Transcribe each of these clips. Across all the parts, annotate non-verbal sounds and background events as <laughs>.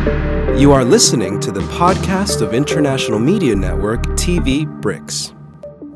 You are listening to the podcast of International Media Network TV BRICS.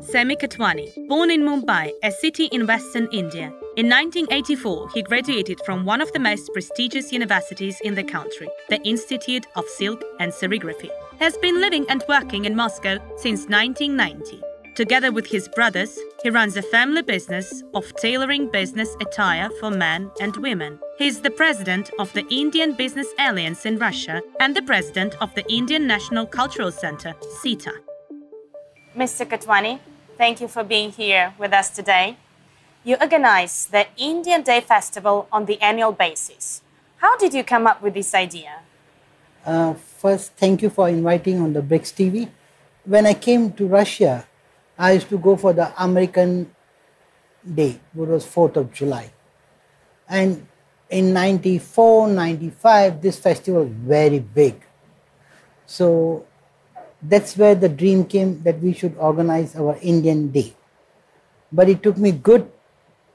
Sammy Kotwani, born in Mumbai, a city in western India. In 1984, he graduated from one of the most prestigious universities in the country, the Institute of Silk and Serigraphy. Has been living and working in Moscow since 1990. Together with his brothers, he runs a family business of tailoring business attire for men and women. He is the president of the Indian Business Alliance in Russia and the president of the Indian National Cultural Center, SITA. Mr. Kotwani, thank you for being here with us today. You organize the Indian Day Festival on the annual basis. How did you come up with this idea? Uh, first, thank you for inviting on the BRICS TV. When I came to Russia, I used to go for the American Day, which was 4th of July. And in 94, 95, this festival was very big. So that's where the dream came that we should organize our Indian Day. But it took me good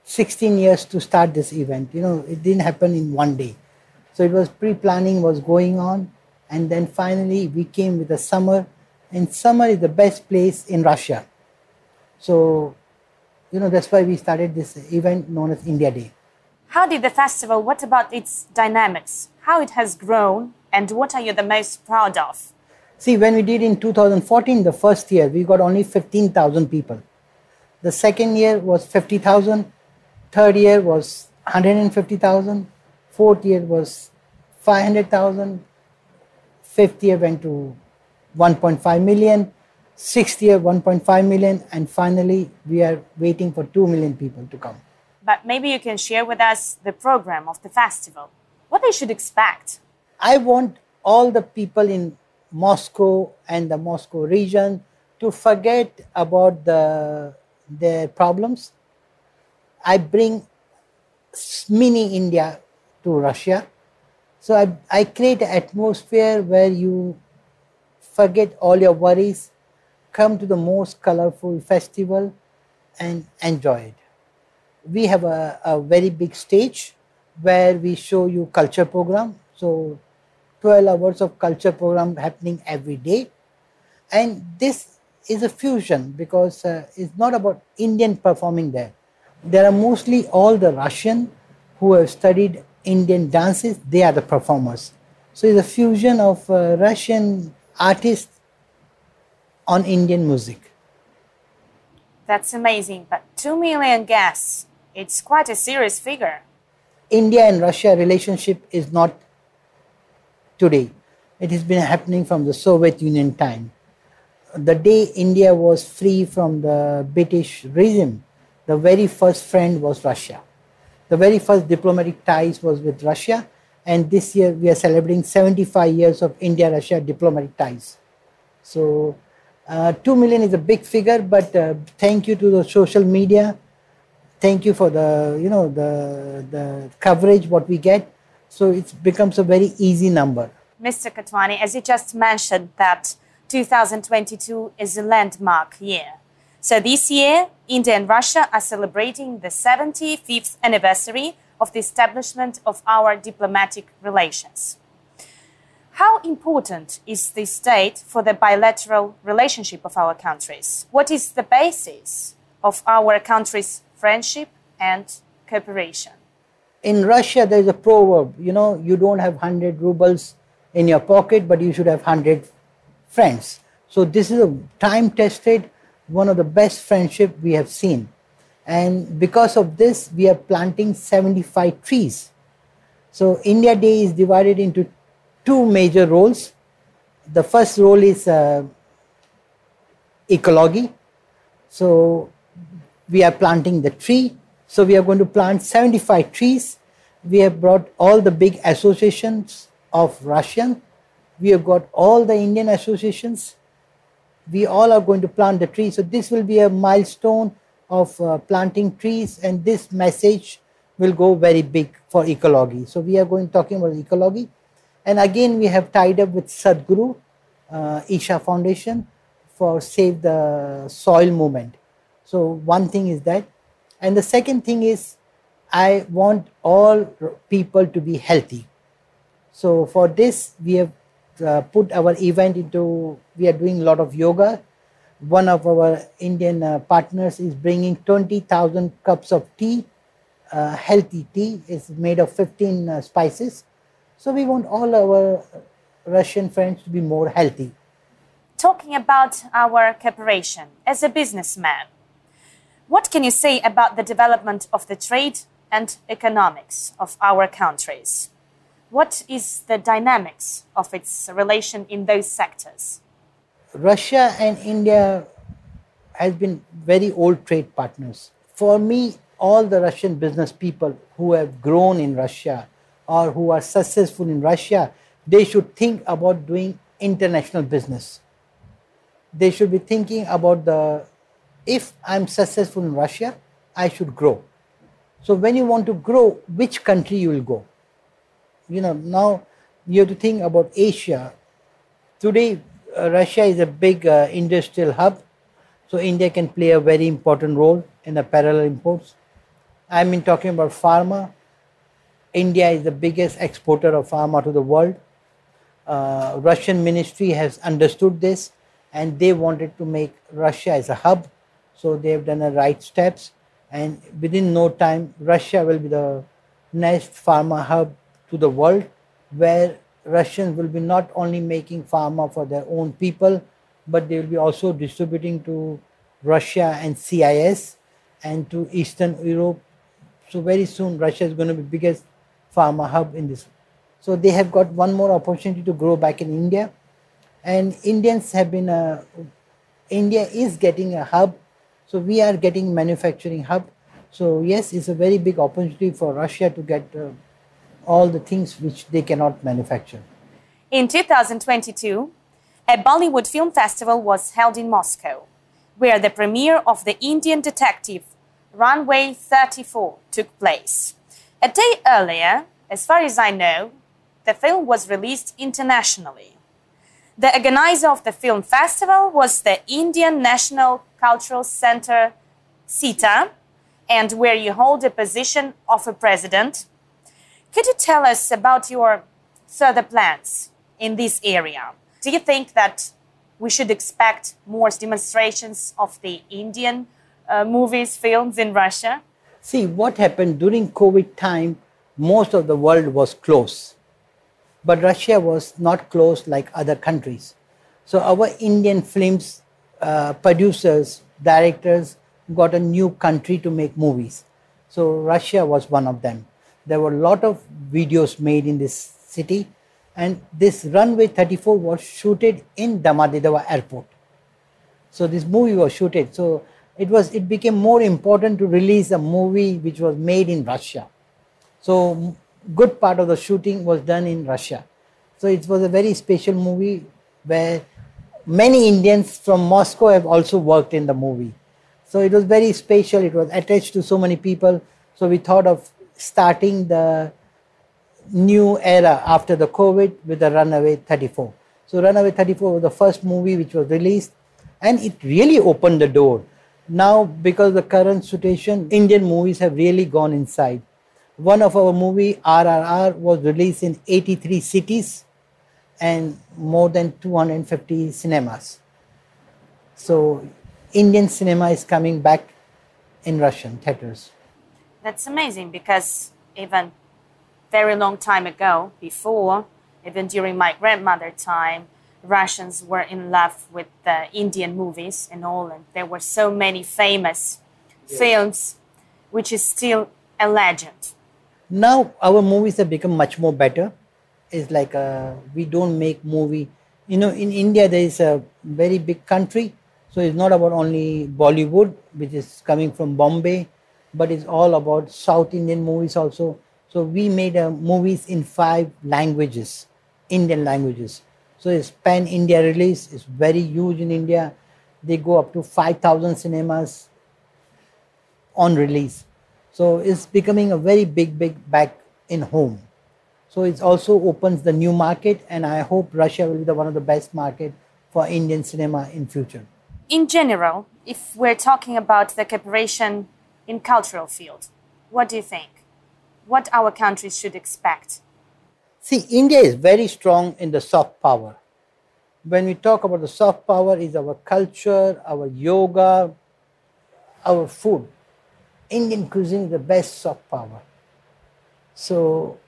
16 years to start this event. You know, it didn't happen in one day. So it was pre-planning was going on, and then finally we came with the summer, and summer is the best place in Russia so, you know, that's why we started this event known as India Day. How did the festival, what about its dynamics? How it has grown and what are you the most proud of? See, when we did in 2014, the first year, we got only 15,000 people. The second year was 50,000. Third year was 150,000. Fourth year was 500,000. Fifth year went to 1.5 million sixth year 1.5 million and finally we are waiting for 2 million people to come. But maybe you can share with us the program of the festival. What they should expect? I want all the people in moscow and the moscow region to forget about the their problems. I bring mini india to russia. So i, I create an atmosphere where you forget all your worries come to the most colorful festival and enjoy it. We have a, a very big stage where we show you culture program. So 12 hours of culture program happening every day. And this is a fusion because uh, it's not about Indian performing there. There are mostly all the Russian who have studied Indian dances, they are the performers. So it's a fusion of uh, Russian artists on Indian music. That's amazing, but 2 million guests, it's quite a serious figure. India and Russia relationship is not today. It has been happening from the Soviet Union time. The day India was free from the British regime, the very first friend was Russia. The very first diplomatic ties was with Russia, and this year we are celebrating 75 years of India-Russia diplomatic ties. So uh, 2 million is a big figure, but uh, thank you to the social media. Thank you for the, you know, the, the coverage, what we get. So it becomes a very easy number. Mr. Kotwani, as you just mentioned that 2022 is a landmark year. So this year, India and Russia are celebrating the 75th anniversary of the establishment of our diplomatic relations. How important is this date for the bilateral relationship of our countries? What is the basis of our countries' friendship and cooperation? In Russia, there is a proverb, you know, you don't have 100 rubles in your pocket, but you should have 100 friends. So this is a time tested, one of the best friendship we have seen. And because of this, we are planting 75 trees. So India Day is divided into two major roles. The first role is uh, ecology. So we are planting the tree. So we are going to plant 75 trees. We have brought all the big associations of Russian. We have got all the Indian associations. We all are going to plant the tree. So this will be a milestone of uh, planting trees, and this message will go very big for ecology. So we are going talking about ecology. And again, we have tied up with Sadhguru, uh, Isha Foundation for Save the Soil movement. So one thing is that. And the second thing is I want all people to be healthy. So for this, we have uh, put our event into. We are doing a lot of yoga. One of our Indian uh, partners is bringing 20,000 cups of tea, uh, healthy tea. It's made of 15 uh, spices. So we want all our Russian friends to be more healthy. Talking about our cooperation as a businessman, what can you say about the development of the trade and economics of our countries? What is the dynamics of its relation in those sectors? Russia and India has been very old trade partners. For me, all the Russian business people who have grown in Russia or who are successful in Russia, they should think about doing international business. They should be thinking about the if I'm successful in Russia, I should grow. So when you want to grow, which country you will go? You know, now you have to think about Asia. Today, uh, Russia is a big uh, industrial hub, so India can play a very important role in the parallel imports. I mean, talking about pharma. India is the biggest exporter of pharma to the world. Uh, Russian ministry has understood this, and they wanted to make Russia as a hub. So they have done the right steps, and within no time, Russia will be the next pharma hub to the world, where Russians will be not only making pharma for their own people, but they will be also distributing to Russia and CIS and to Eastern Europe. So very soon, Russia is going to be biggest pharma hub in this. So they have got one more opportunity to grow back in India, and Indians have been a. India is getting a hub, so we are getting manufacturing hub. So yes, it's a very big opportunity for Russia to get. Uh, all the things which they cannot manufacture. In 2022, a Bollywood film festival was held in Moscow, where the premiere of the Indian detective Runway 34 took place. A day earlier, as far as I know, the film was released internationally. The organizer of the film festival was the Indian National Cultural Center, SITA, and where you hold the position of a president could you tell us about your further plans in this area? Do you think that we should expect more demonstrations of the Indian uh, movies, films in Russia? See, what happened during COVID time, most of the world was closed. But Russia was not closed like other countries. So our Indian films uh, producers, directors got a new country to make movies. So Russia was one of them there were a lot of videos made in this city and this runway 34 was shooted in Domodedovo airport so this movie was shooted so it was it became more important to release a movie which was made in russia. So good part of the shooting was done in russia. So it was a very special movie where many indians from moscow have also worked in the movie. So it was very special. It was attached to so many people. So we thought of starting the new era after the COVID with the Runaway 34. So, Runaway 34 was the first movie which was released and it really opened the door. Now, because the current situation, Indian movies have really gone inside. One of our movie, RRR, was released in 83 cities and more than 250 cinemas. So, Indian cinema is coming back in Russian theaters. That's amazing because even very long time ago, before, even during my grandmother time, Russians were in love with the Indian movies and all, and there were so many famous yes. films, which is still a legend. Now our movies have become much more better. It's like a, uh, we don't make movie. You know, in India there is a very big country, so it's not about only Bollywood, which is coming from Bombay but it's all about South Indian movies also. So we made uh, movies in five languages, Indian languages. So it's pan India release. is very huge in India. They go up to 5,000 cinemas on release. So it's becoming a very big, big back in home. So it also opens the new market, and I hope Russia will be the, one of the best market for Indian cinema in future. In general, if we're talking about the cooperation in cultural field. What do you think? What our countries should expect? See, India is very strong in the soft power. When we talk about the soft power, is our culture, our yoga, our food. Indian cuisine is the best soft power. So,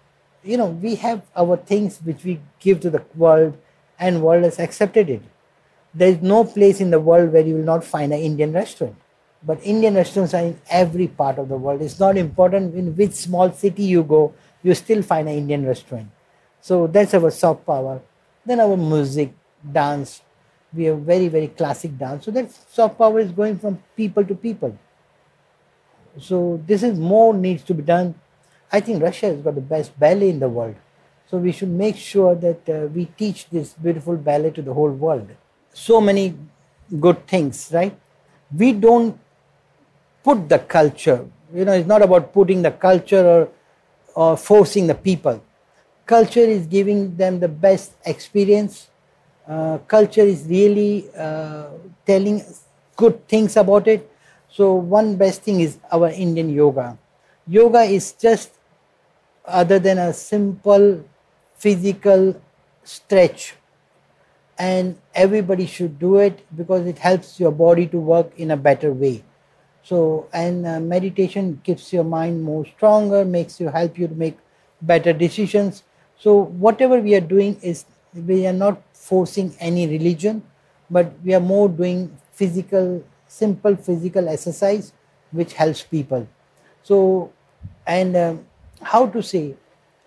you know, we have our things which we give to the world, and world has accepted it. There is no place in the world where you will not find an Indian restaurant. But Indian restaurants are in every part of the world. It's not important in which small city you go, you still find an Indian restaurant. So that's our soft power. Then our music, dance. We have very, very classic dance. So that soft power is going from people to people. So this is more needs to be done. I think Russia has got the best ballet in the world. So we should make sure that uh, we teach this beautiful ballet to the whole world. So many good things, right? We don't put the culture. You know, it's not about putting the culture or, or forcing the people. Culture is giving them the best experience. Uh, culture is really uh, telling good things about it. So, one best thing is our Indian yoga. Yoga is just other than a simple physical stretch and everybody should do it because it helps your body to work in a better way so, and uh, meditation keeps your mind more stronger, makes you help you to make better decisions. So, whatever we are doing is we are not forcing any religion, but we are more doing physical, simple physical exercise which helps people. So, and um, how to say,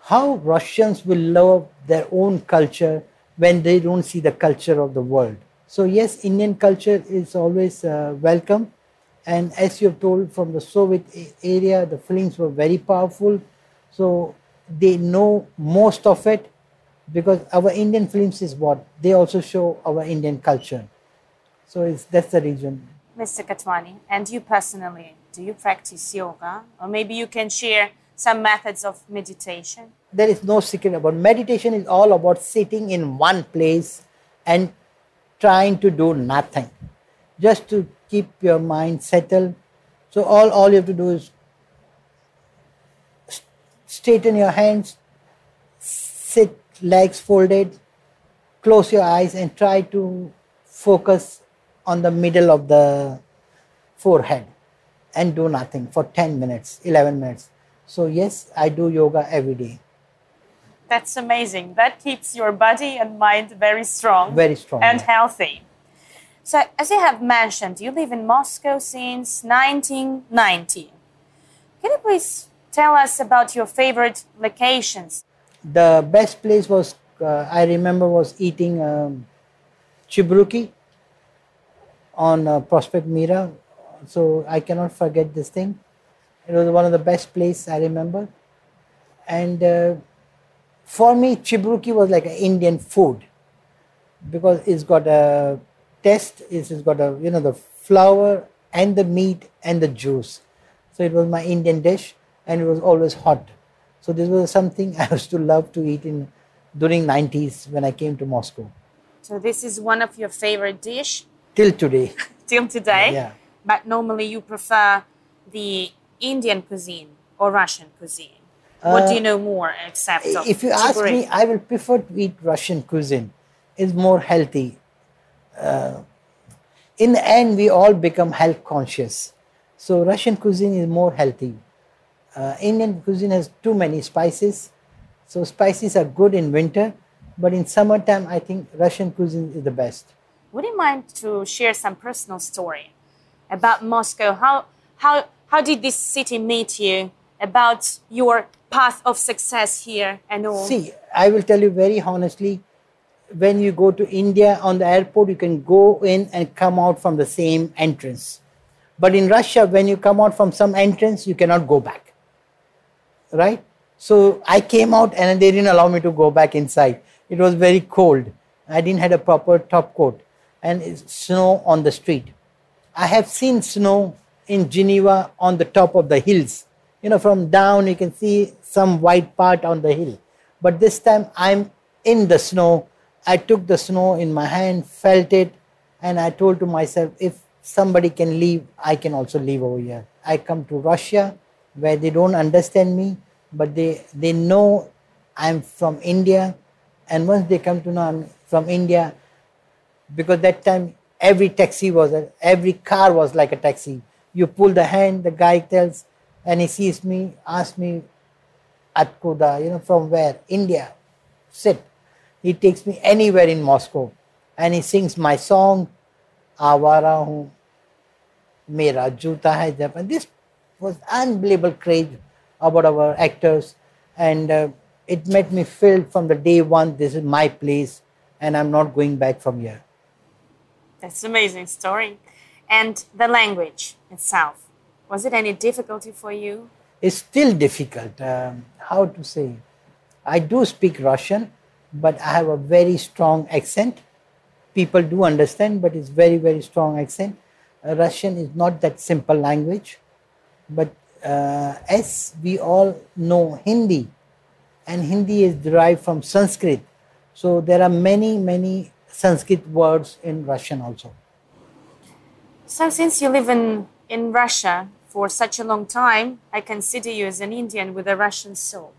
how Russians will love their own culture when they don't see the culture of the world. So, yes, Indian culture is always uh, welcome and as you have told from the Soviet area, the films were very powerful. So they know most of it because our Indian films is what they also show our Indian culture. So it's, that's the reason. Mr. Kotwani, and you personally, do you practice yoga? Or maybe you can share some methods of meditation? There is no secret about meditation is all about sitting in one place and trying to do nothing. Just to keep your mind settled. So all, all you have to do is straighten your hands, sit legs folded, close your eyes and try to focus on the middle of the forehead and do nothing for 10 minutes, 11 minutes. So yes, I do yoga every day. That's amazing. That keeps your body and mind very strong. Very strong. And healthy. So, as you have mentioned, you live in Moscow since 1990. Can you please tell us about your favorite locations? The best place was, uh, I remember, was eating um, chibruki on uh, Prospect Mira. So, I cannot forget this thing. It was one of the best places I remember. And uh, for me, chibruki was like an Indian food because it's got a test it's got a you know the flour and the meat and the juice. So it was my Indian dish and it was always hot. So this was something <laughs> I used to love to eat in during 90s when I came to Moscow. So this is one of your favorite dish? Till today. <laughs> Till today? Yeah. But normally you prefer the Indian cuisine or Russian cuisine? What uh, do you know more except If you ask me, I will prefer to eat Russian cuisine. It's more healthy uh, in the end, we all become health conscious. So Russian cuisine is more healthy. Uh, Indian cuisine has too many spices. So spices are good in winter, but in summertime, I think Russian cuisine is the best. Would you mind to share some personal story about Moscow? How how how did this city meet you? About your path of success here and all. See, I will tell you very honestly when you go to India on the airport, you can go in and come out from the same entrance. But in Russia, when you come out from some entrance, you cannot go back. Right? So I came out and they didn't allow me to go back inside. It was very cold. I didn't have a proper top coat and snow on the street. I have seen snow in Geneva on the top of the hills. You know, from down you can see some white part on the hill. But this time I'm in the snow I took the snow in my hand, felt it, and I told to myself, if somebody can leave, I can also leave over here. I come to Russia where they don't understand me, but they, they know I'm from India. And once they come to know I'm from India, because that time every taxi was a, every car was like a taxi. You pull the hand, the guy tells, and he sees me, asks me, Atkuda, you know, from where? India. Sit. He takes me anywhere in Moscow and he sings my song, Awara Hu, Mera Juta Hai Japan. This was unbelievable craze about our actors and uh, it made me feel from the day one, this is my place and I'm not going back from here. That's an amazing story. And the language itself, was it any difficulty for you? It's still difficult. Um, how to say? I do speak Russian, but I have a very strong accent. People do understand, but it's very, very strong accent. Uh, Russian is not that simple language, but uh, as we all know Hindi, and Hindi is derived from Sanskrit, so there are many, many Sanskrit words in Russian also. So, since you live in, in Russia for such a long time, I consider you as an Indian with a Russian soul.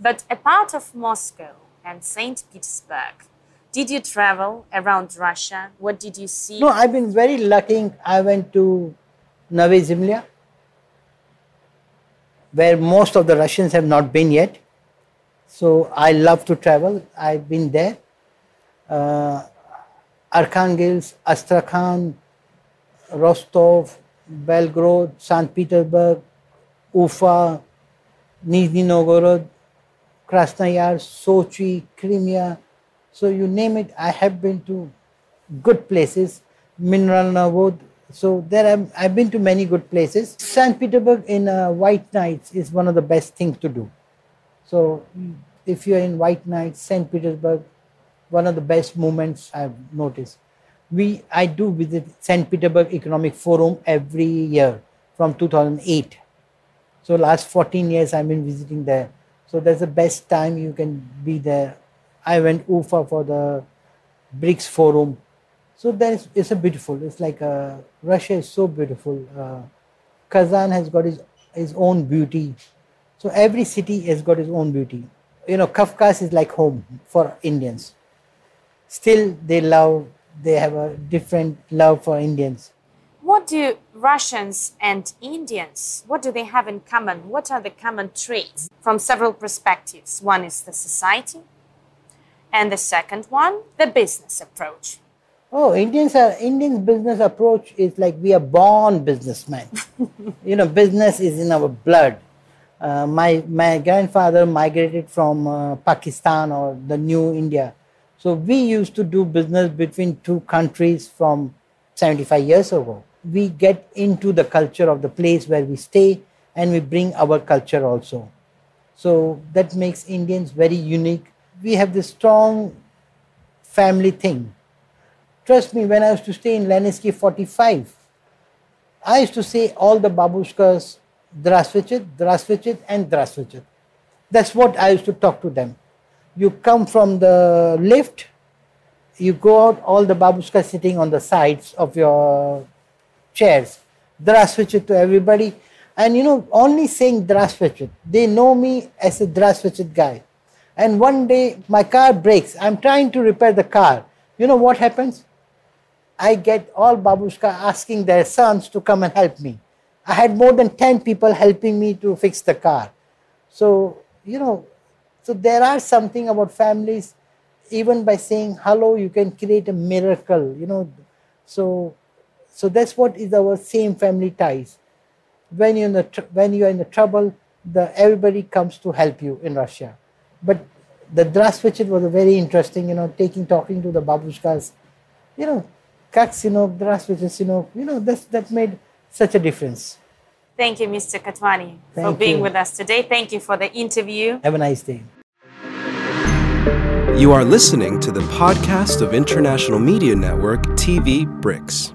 But apart of Moscow and St. Petersburg, did you travel around Russia? What did you see? No, I've been very lucky. I went to Novaya Zemlya, where most of the Russians have not been yet. So I love to travel. I've been there uh, Arkhangelsk, Astrakhan, Rostov, Belgorod, St. Petersburg, Ufa, Nizhny Novgorod, Krasnoyarsk, Sochi, Crimea. So you name it, I have been to good places. Mineralnavod. So there are, I've been to many good places. St. Petersburg in uh, White Nights is one of the best things to do. So if you're in White Nights, St. Petersburg, one of the best moments I've noticed. We, I do visit St. Petersburg Economic Forum every year from 2008. So last 14 years I've been visiting there. So that's the best time you can be there. I went Ufa for the BRICS Forum. So that is, it's a beautiful. It's like uh, Russia is so beautiful. Uh, Kazan has got his his own beauty. So every city has got its own beauty. You know, Kafkas is like home for Indians still they love, they have a different love for Indians. What do Russians and Indians, what do they have in common? What are the common traits from several perspectives? One is the society, and the second one, the business approach. Oh, Indians are Indians business approach is like we are born businessmen. <laughs> you know, business is in our blood. Uh, my my grandfather migrated from uh, Pakistan or the new India so we used to do business between two countries from 75 years ago. We get into the culture of the place where we stay and we bring our culture also. So that makes Indians very unique. We have this strong family thing. Trust me, when I used to stay in Leninsky 45, I used to say all the babushkas, Drasvichit, Drasvichit, and Drasvichit. That's what I used to talk to them you come from the lift, you go out, all the babushkas sitting on the sides of your chairs. Drasvichit to everybody. And you know, only saying Drasvichit, they know me as a Drasvichit guy. And one day my car breaks. I'm trying to repair the car. You know what happens? I get all babushka asking their sons to come and help me. I had more than 10 people helping me to fix the car. So, you know, so there are something about families, even by saying hello, you can create a miracle, you know. So, so that's what is our same family ties. When you're in the tr- when you are in the trouble, the everybody comes to help you in Russia. But the Drasvichit was a very interesting, you know, taking talking to the babushkas, you know, kaks, you know, Drasvichit, you know, you know, that's that made such a difference. Thank you, Mr. Kotwani, Thank for being you. with us today. Thank you for the interview. Have a nice day. You are listening to the podcast of International Media Network TV BRICS.